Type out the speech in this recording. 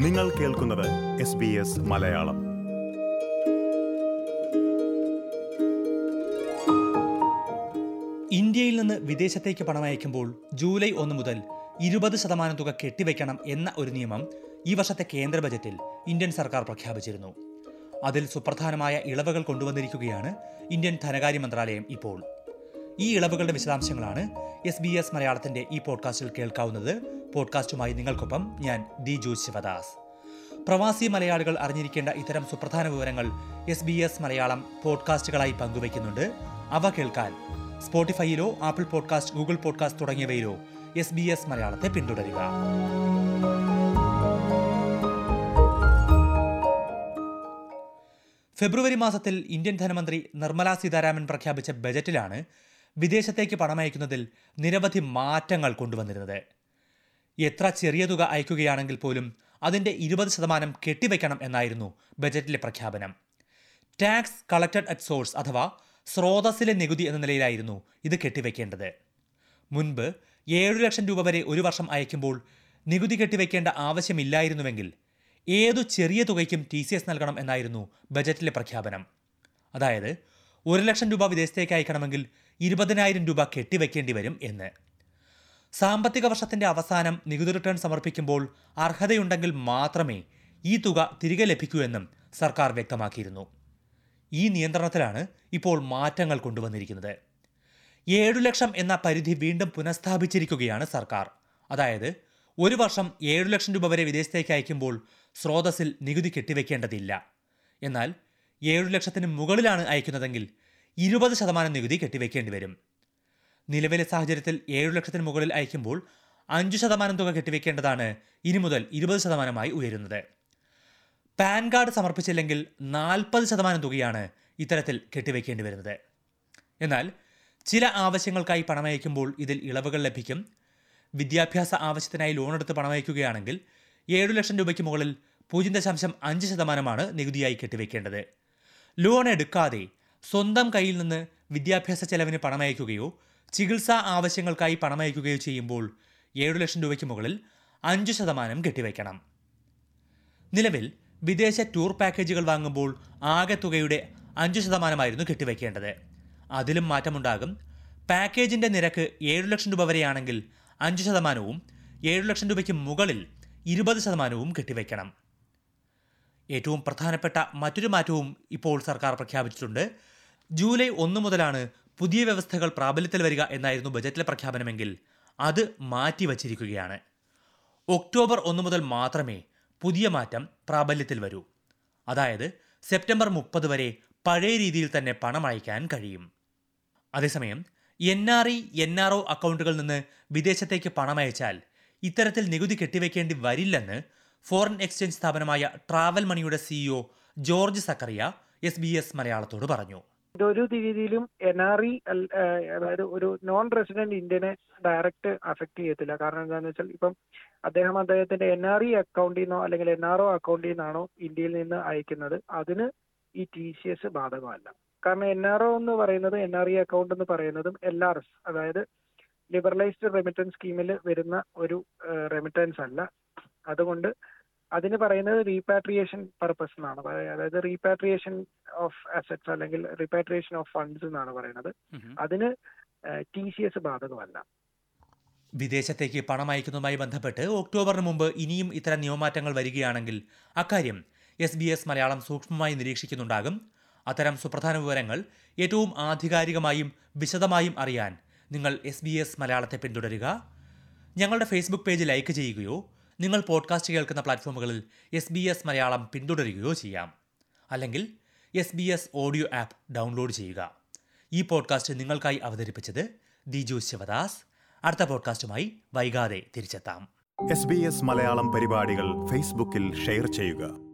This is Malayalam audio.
നിങ്ങൾ കേൾക്കുന്നത് എസ് ബി എസ് മലയാളം. ഇന്ത്യയിൽ നിന്ന് വിദേശത്തേക്ക് പണം അയക്കുമ്പോൾ ജൂലൈ ഒന്ന് മുതൽ ഇരുപത് ശതമാനം തുക കെട്ടിവെക്കണം എന്ന ഒരു നിയമം ഈ വർഷത്തെ കേന്ദ്ര ബജറ്റിൽ ഇന്ത്യൻ സർക്കാർ പ്രഖ്യാപിച്ചിരുന്നു. അതിൽ സുപ്രധാനമായ ഇളവുകൾ കൊണ്ടുവന്നിരിക്കുകയാണ് ഇന്ത്യൻ ധനകാര്യ മന്ത്രാലയം ഇപ്പോൾ. ഈ ഇളവുകളുടെ വിശദാംശങ്ങളാണ് എസ് ബി എസ് മലയാളത്തിന്റെ ഈ പോഡ്കാസ്റ്റിൽ കേൾക്കാവുന്നത്. പോഡ്കാസ്റ്റുമായി നിങ്ങൾക്കൊപ്പം ഞാൻ ദി ജോ ശിവദാസ്. പ്രവാസി മലയാളികൾ അറിഞ്ഞിരിക്കേണ്ട ഇത്തരം സുപ്രധാന വിവരങ്ങൾ എസ് ബി എസ് മലയാളം പോഡ്കാസ്റ്റുകളായി പങ്കുവയ്ക്കുന്നുണ്ട്. അവ കേൾക്കാൻ സ്പോട്ടിഫൈയിലോ ആപ്പിൾ പോഡ്കാസ്റ്റ് ഗൂഗിൾ പോഡ്കാസ്റ്റ് തുടങ്ങിയവയിലോ എസ് ബി എസ് മലയാളത്തെ പിന്തുടരുക. ഫെബ്രുവരി മാസത്തിൽ ഇന്ത്യൻ ധനമന്ത്രി നിർമ്മല സീതാരാമൻ പ്രഖ്യാപിച്ച ബജറ്റിലാണ് വിദേശത്തേക്ക് പണമയക്കുന്നതിൽ നിരവധി മാറ്റങ്ങൾ കൊണ്ടുവന്നിരുന്നത്. എത്ര ചെറിയ തുക അയക്കുകയാണെങ്കിൽ പോലും അതിന്റെ ഇരുപത് ശതമാനം കെട്ടിവയ്ക്കണം എന്നായിരുന്നു ബജറ്റിലെ പ്രഖ്യാപനം. ടാക്സ് കളക്ടഡ് അറ്റ് സോഴ്സ് അഥവാ സ്രോതസ്സിലെ നികുതി എന്ന നിലയിലായിരുന്നു ഇത് കെട്ടിവയ്ക്കേണ്ടത് മുൻപ് ഏഴു ലക്ഷം രൂപ വരെ ഒരു വർഷം അയക്കുമ്പോൾ നികുതി കെട്ടിവയ്ക്കേണ്ട ആവശ്യമില്ലായിരുന്നുവെങ്കിൽ ഏതു ചെറിയ തുകയ്ക്കും ടി സി എസ് നൽകണം എന്നായിരുന്നു ബജറ്റിലെ പ്രഖ്യാപനം. അതായത് ഒരു ലക്ഷം രൂപ വിദേശത്തേക്ക് അയക്കണമെങ്കിൽ ഇരുപതിനായിരം രൂപ കെട്ടിവയ്ക്കേണ്ടി വരും എന്ന്. സാമ്പത്തിക വർഷത്തിന്റെ അവസാനം നികുതി റിട്ടേൺ സമർപ്പിക്കുമ്പോൾ അർഹതയുണ്ടെങ്കിൽ മാത്രമേ ഈ തുക തിരികെ ലഭിക്കൂ എന്നും സർക്കാർ വ്യക്തമാക്കിയിരുന്നു. ഈ നിയന്ത്രണത്തിലാണ് ഇപ്പോൾ മാറ്റങ്ങൾ കൊണ്ടുവന്നിരിക്കുന്നത്. ഏഴു ലക്ഷം എന്ന പരിധി വീണ്ടും പുനഃസ്ഥാപിച്ചിരിക്കുകയാണ് സർക്കാർ. അതായത് ഒരു വർഷം ഏഴു ലക്ഷം രൂപ വരെ വിദേശത്തേക്ക് അയക്കുമ്പോൾ സ്രോതസ്സിൽ നികുതി കെട്ടിവെക്കേണ്ടതില്ല. എന്നാൽ ഏഴു ലക്ഷത്തിന് മുകളിലാണ് അയക്കുന്നതെങ്കിൽ ഇരുപത് ശതമാനം നികുതി കെട്ടിവെക്കേണ്ടി വരും. നിലവിലെ സാഹചര്യത്തിൽ ഏഴു ലക്ഷത്തിന് മുകളിൽ അയക്കുമ്പോൾ അഞ്ചു ശതമാനം തുക കെട്ടിവെക്കേണ്ടതാണ് ഇനി മുതൽ ഇരുപത് ശതമാനമായി ഉയരുന്നത്. പാൻ കാർഡ് സമർപ്പിച്ചില്ലെങ്കിൽ നാൽപ്പത് ശതമാനം തുകയാണ് ഇത്തരത്തിൽ കെട്ടിവെക്കേണ്ടി വരുന്നത്. എന്നാൽ ചില ആവശ്യങ്ങൾക്കായി പണമയക്കുമ്പോൾ ഇതിൽ ഇളവുകൾ ലഭിക്കും. വിദ്യാഭ്യാസ ആവശ്യത്തിനായി ലോണെടുത്ത് പണമയക്കുകയാണെങ്കിൽ ഏഴു ലക്ഷം രൂപയ്ക്ക് മുകളിൽ പൂജ്യം ദശാംശം അഞ്ച് ശതമാനമാണ് നികുതിയായി കെട്ടിവെക്കേണ്ടത്. ലോൺ എടുക്കാതെ സ്വന്തം കയ്യിൽ നിന്ന് വിദ്യാഭ്യാസ ചെലവിന് പണമയക്കുകയോ ചികിത്സാ ആവശ്യങ്ങൾക്കായി പണമയക്കുകയോ ചെയ്യുമ്പോൾ ഏഴു ലക്ഷം രൂപയ്ക്ക് മുകളിൽ അഞ്ച് ശതമാനം കെട്ടിവയ്ക്കണം. നിലവിൽ വിദേശ ടൂർ പാക്കേജുകൾ വാങ്ങുമ്പോൾ ആകെ തുകയുടെ അഞ്ച് ശതമാനമായിരുന്നു കെട്ടിവയ്ക്കേണ്ടത്. അതിലും മാറ്റമുണ്ടാകും. പാക്കേജിന്റെ നിരക്ക് ഏഴു ലക്ഷം രൂപ വരെയാണെങ്കിൽ അഞ്ച് ശതമാനവും ഏഴു ലക്ഷം രൂപയ്ക്ക് മുകളിൽ ഇരുപത് ശതമാനവും കെട്ടിവയ്ക്കണം. ഏറ്റവും പ്രധാനപ്പെട്ട മറ്റൊരു മാറ്റവും ഇപ്പോൾ സർക്കാർ പ്രഖ്യാപിച്ചിട്ടുണ്ട്. ജൂലൈ ഒന്ന് മുതലാണ് പുതിയ വ്യവസ്ഥകൾ പ്രാബല്യത്തിൽ വരിക എന്നായിരുന്നു ബജറ്റിലെ പ്രഖ്യാപനമെങ്കിൽ അത് മാറ്റിവച്ചിരിക്കുകയാണ് ഒക്ടോബർ ഒന്ന് മുതൽ മാത്രമേ പുതിയ മാറ്റം പ്രാബല്യത്തിൽ വരൂ. അതായത് സെപ്റ്റംബർ മുപ്പത് വരെ പഴയ രീതിയിൽ തന്നെ പണം അയക്കാൻ കഴിയും. അതേസമയം N R E N R O അക്കൗണ്ടുകളിൽ നിന്ന് വിദേശത്തേക്ക് പണം അയച്ചാൽ ഇത്തരത്തിൽ നികുതി കെട്ടിവെക്കേണ്ടി വരില്ലെന്ന് ഫോറിൻ എക്സ്ചേഞ്ച് സ്ഥാപനമായ ട്രാവൽ മണിയുടെ CEO George Zachariah S B S മലയാളത്തോട് പറഞ്ഞു. ഇതൊരു രീതിയിലും എൻ ആർ ഇ അതായത് ഒരു നോൺ റെസിഡന്റ് ഇന്ത്യനെ ഡയറക്റ്റ് അഫക്ട് ചെയ്യത്തില്ല. കാരണം എന്താണെന്ന് വെച്ചാൽ ഇപ്പം അദ്ദേഹം അദ്ദേഹത്തിന്റെ എൻ ആർ ഇ അക്കൗണ്ടിൽ നിന്നോ അല്ലെങ്കിൽ എൻ ആർ ഒ അക്കൗണ്ടിൽ നിന്നാണോ ഇന്ത്യയിൽ നിന്ന് അയക്കുന്നത്. അതിന് ഈ ടി സി എസ് ബാധകമല്ല. കാരണം എൻ ആർ ഒ എന്ന് പറയുന്നത് എൻ ആർ ഇ അക്കൗണ്ട് എന്ന് പറയുന്നതും എൽ ആർ എസ് അതായത് ലിബറലൈസ്ഡ് റെമിറ്റൻസ് സ്കീമിൽ വരുന്ന ഒരു റെമിറ്റൻസ് അല്ല. അതുകൊണ്ട് അതിന് പറയുന്നത് റീപാട്രിയേഷൻ പർപ്പസ് എന്നാണ്. പറയുന്നത് അതായത് റീപാട്രിയേഷൻ ഓഫ് അസറ്റ്സ് അല്ലെങ്കിൽ റീപാട്രിയേഷൻ ഓഫ് ഫണ്ട്സ് എന്നാണ് പറയുന്നത്. അതിന് ടി സി എസ് ബാധകമല്ല. വിദേശത്തേക്ക് പണം അയക്കുന്നതുമായി ബന്ധപ്പെട്ട് ഒക്ടോബറിന് മുമ്പ് ഇനിയും ഇത്തരം നിയമമാറ്റങ്ങൾ വരികയാണെങ്കിൽ അക്കാര്യം എസ് ബി എസ് മലയാളം സൂക്ഷ്മമായി നിരീക്ഷിക്കുന്നുണ്ടാകും. അത്തരം സുപ്രധാന വിവരങ്ങൾ ഏറ്റവും ആധികാരികമായും വിശദമായും അറിയാൻ നിങ്ങൾ എസ് ബി എസ് മലയാളത്തെ പിന്തുടരുക. ഞങ്ങളുടെ ഫേസ്ബുക്ക് പേജ് ലൈക്ക് ചെയ്യുകയോ നിങ്ങൾ പോഡ്കാസ്റ്റ് കേൾക്കുന്ന പ്ലാറ്റ്ഫോമുകളിൽ എസ് ബി എസ് മലയാളം പിന്തുടരുകയോ ചെയ്യാം. അല്ലെങ്കിൽ S B S audio app download ചെയ്യുക. ഈ പോഡ്കാസ്റ്റ് നിങ്ങൾക്കായി അവതരിപ്പിച്ചത് ദിജു ശിവദാസ്. അടുത്ത പോഡ്കാസ്റ്റുമായി വൈകാതെ തിരിച്ചെത്താം. എസ് മലയാളം പരിപാടികൾ ഫേസ്ബുക്കിൽ ഷെയർ ചെയ്യുക.